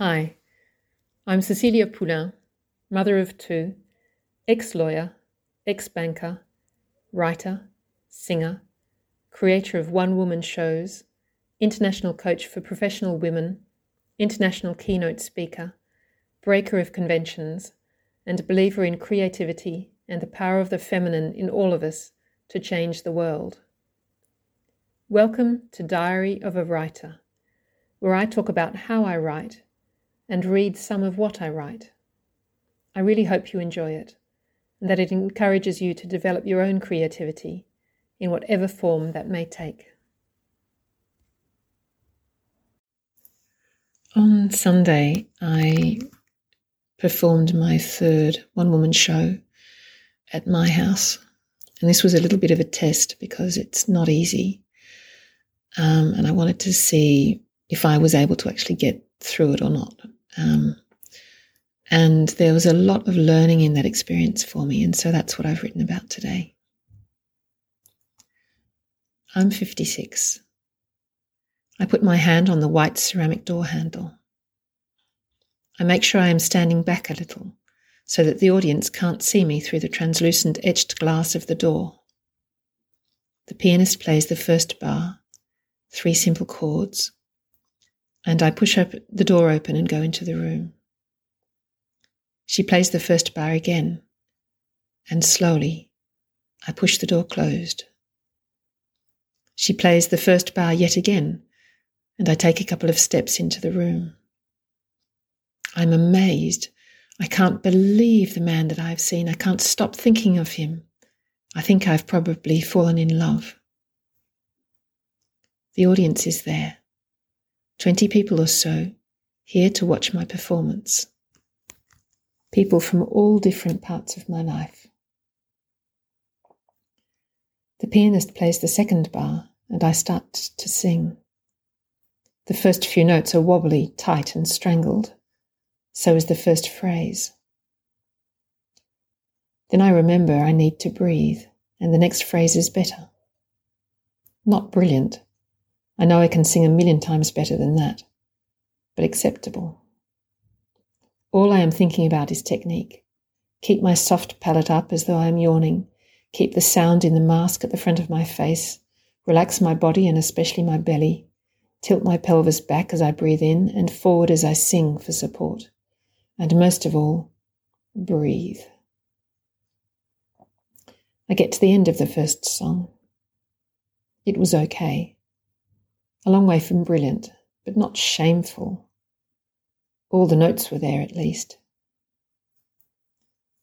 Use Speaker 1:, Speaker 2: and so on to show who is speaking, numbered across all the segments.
Speaker 1: Hi, I'm Cecilia Poulain, mother of two, ex lawyer, ex banker, writer, singer, creator of one woman shows, international coach for professional women, international keynote speaker, breaker of conventions, and believer in creativity and the power of the feminine in all of us to change the world. Welcome to Diary of a Writer, where I talk about how I write and read some of what I write. I really hope you enjoy it and that it encourages you to develop your own creativity in whatever form that may take. On Sunday, I performed my third one woman show at my house. And this was a little bit of a test because it's not easy. Um, and I wanted to see if I was able to actually get through it or not. Um, and there was a lot of learning in that experience for me. And so that's what I've written about today. I'm 56. I put my hand on the white ceramic door handle. I make sure I am standing back a little so that the audience can't see me through the translucent etched glass of the door. The pianist plays the first bar, three simple chords, and I push the door open and go into the room. She plays the first bar again, and slowly I push the door closed. She plays the first bar yet again, and I take a couple of steps into the room. I'm amazed I can't believe the man that I've seen. I can't stop thinking of him. I think I've probably fallen in love. The audience is there. Twenty people or so, here to watch my performance. People from all different parts of my life. The pianist plays the second bar, and I start to sing. The first few notes are wobbly, tight, and strangled. So is the first phrase. Then I remember I need to breathe, and the next phrase is better. Not brilliant. I know I can sing a million times better than that, but acceptable. All I am thinking about is technique. Keep my soft palate up as though I am yawning. Keep the sound in the mask at the front of my face. Relax my body and especially my belly. Tilt my pelvis back as I breathe in and forward as I sing for support. And most of all, breathe. I get to the end of the first song. It was okay. A long way from brilliant, but not shameful. All the notes were there at least.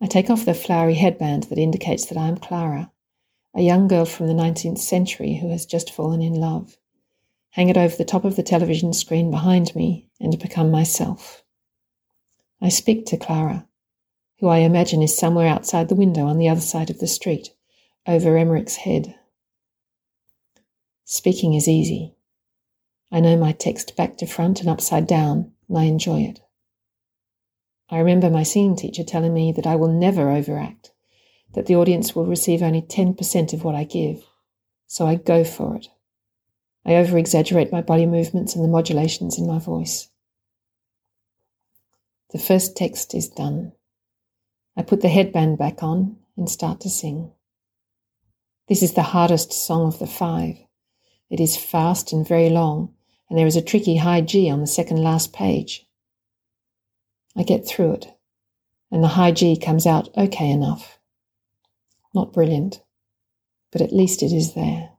Speaker 1: I take off the flowery headband that indicates that I am Clara, a young girl from the 19th century who has just fallen in love, hang it over the top of the television screen behind me, and become myself. I speak to Clara, who I imagine is somewhere outside the window on the other side of the street, over Emmerich's head. Speaking is easy. I know my text back to front and upside down, and I enjoy it. I remember my singing teacher telling me that I will never overact, that the audience will receive only 10% of what I give, so I go for it. I over exaggerate my body movements and the modulations in my voice. The first text is done. I put the headband back on and start to sing. This is the hardest song of the five. It is fast and very long, and there is a tricky high G on the second last page. I get through it, and the high G comes out okay enough. Not brilliant, but at least it is there.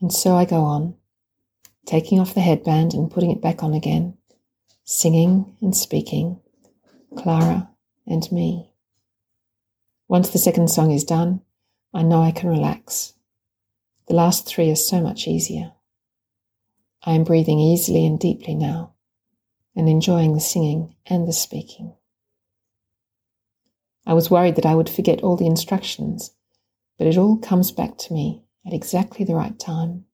Speaker 1: And so I go on, taking off the headband and putting it back on again singing and speaking, Clara and me. Once the second song is done, I know I can relax. The last three are so much easier. I am breathing easily and deeply now and enjoying the singing and the speaking. I was worried that I would forget all the instructions, but it all comes back to me at exactly the right time.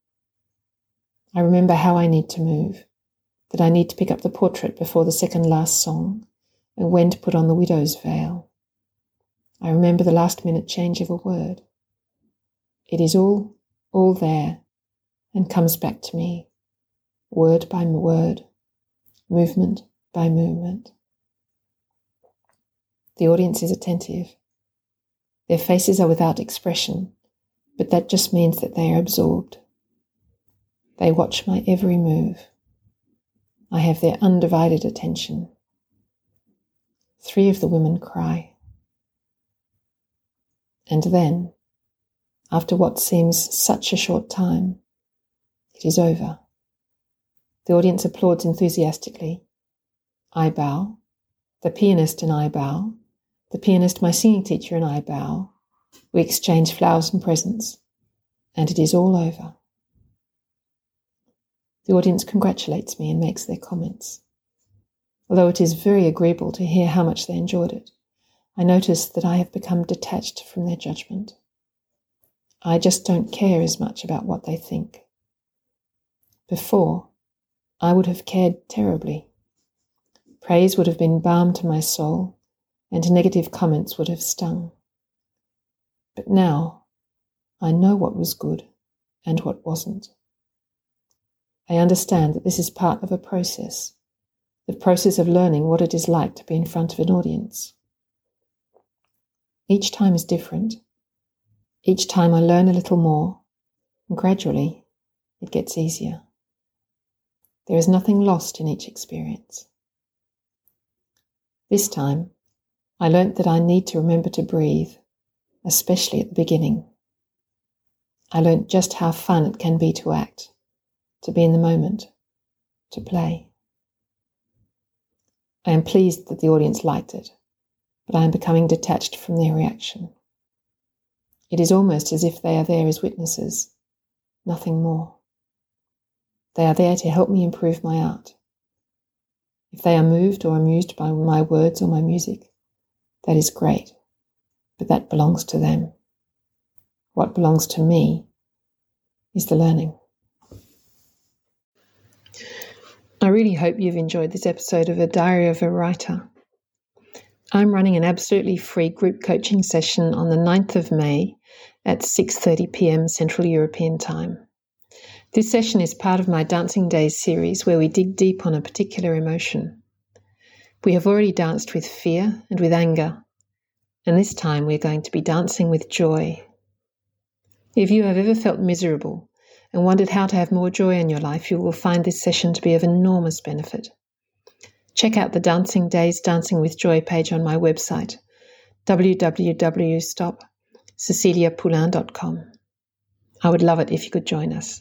Speaker 1: I remember how I need to move that I need to pick up the portrait before the second last song, and when to put on the widow's veil. I remember the last minute change of a word. It is all, all there, and comes back to me, word by word, movement by movement. The audience is attentive. Their faces are without expression, but that just means that they are absorbed. They watch my every move. I have their undivided attention. Three of the women cry. And then, after what seems such a short time, it is over. The audience applauds enthusiastically. I bow. The pianist and I bow. The pianist, my singing teacher, and I bow. We exchange flowers and presents. And it is all over. The audience congratulates me and makes their comments. Although it is very agreeable to hear how much they enjoyed it, I notice that I have become detached from their judgment. I just don't care as much about what they think. Before, I would have cared terribly. Praise would have been balm to my soul, and negative comments would have stung. But now I know what was good and what wasn't. I understand that this is part of a process, the process of learning what it is like to be in front of an audience. Each time is different. Each time I learn a little more, and gradually it gets easier. There is nothing lost in each experience. This time, I learnt that I need to remember to breathe, especially at the beginning. I learnt just how fun it can be to act, to be in the moment, to play. I am pleased that the audience liked it, but I am becoming detached from their reaction. It is almost as if they are there as witnesses, nothing more. They are there to help me improve my art. If they are moved or amused by my words or my music, that is great, but that belongs to them. What belongs to me is the learning. I really hope you've enjoyed this episode of A Diary of a Writer. I'm running an absolutely free group coaching session on the 9th of May at 6:30 p.m. Central European Time. This session is part of my Dancing Days series where we dig deep on a particular emotion. We have already danced with fear and with anger, and this time we're going to be dancing with joy. If you have ever felt miserable and wondered how to have more joy in your life, you will find this session to be of enormous benefit. Check out the Dancing Days Dancing with Joy page on my website, www.ceciliapoulain.com. I would love it if you could join us.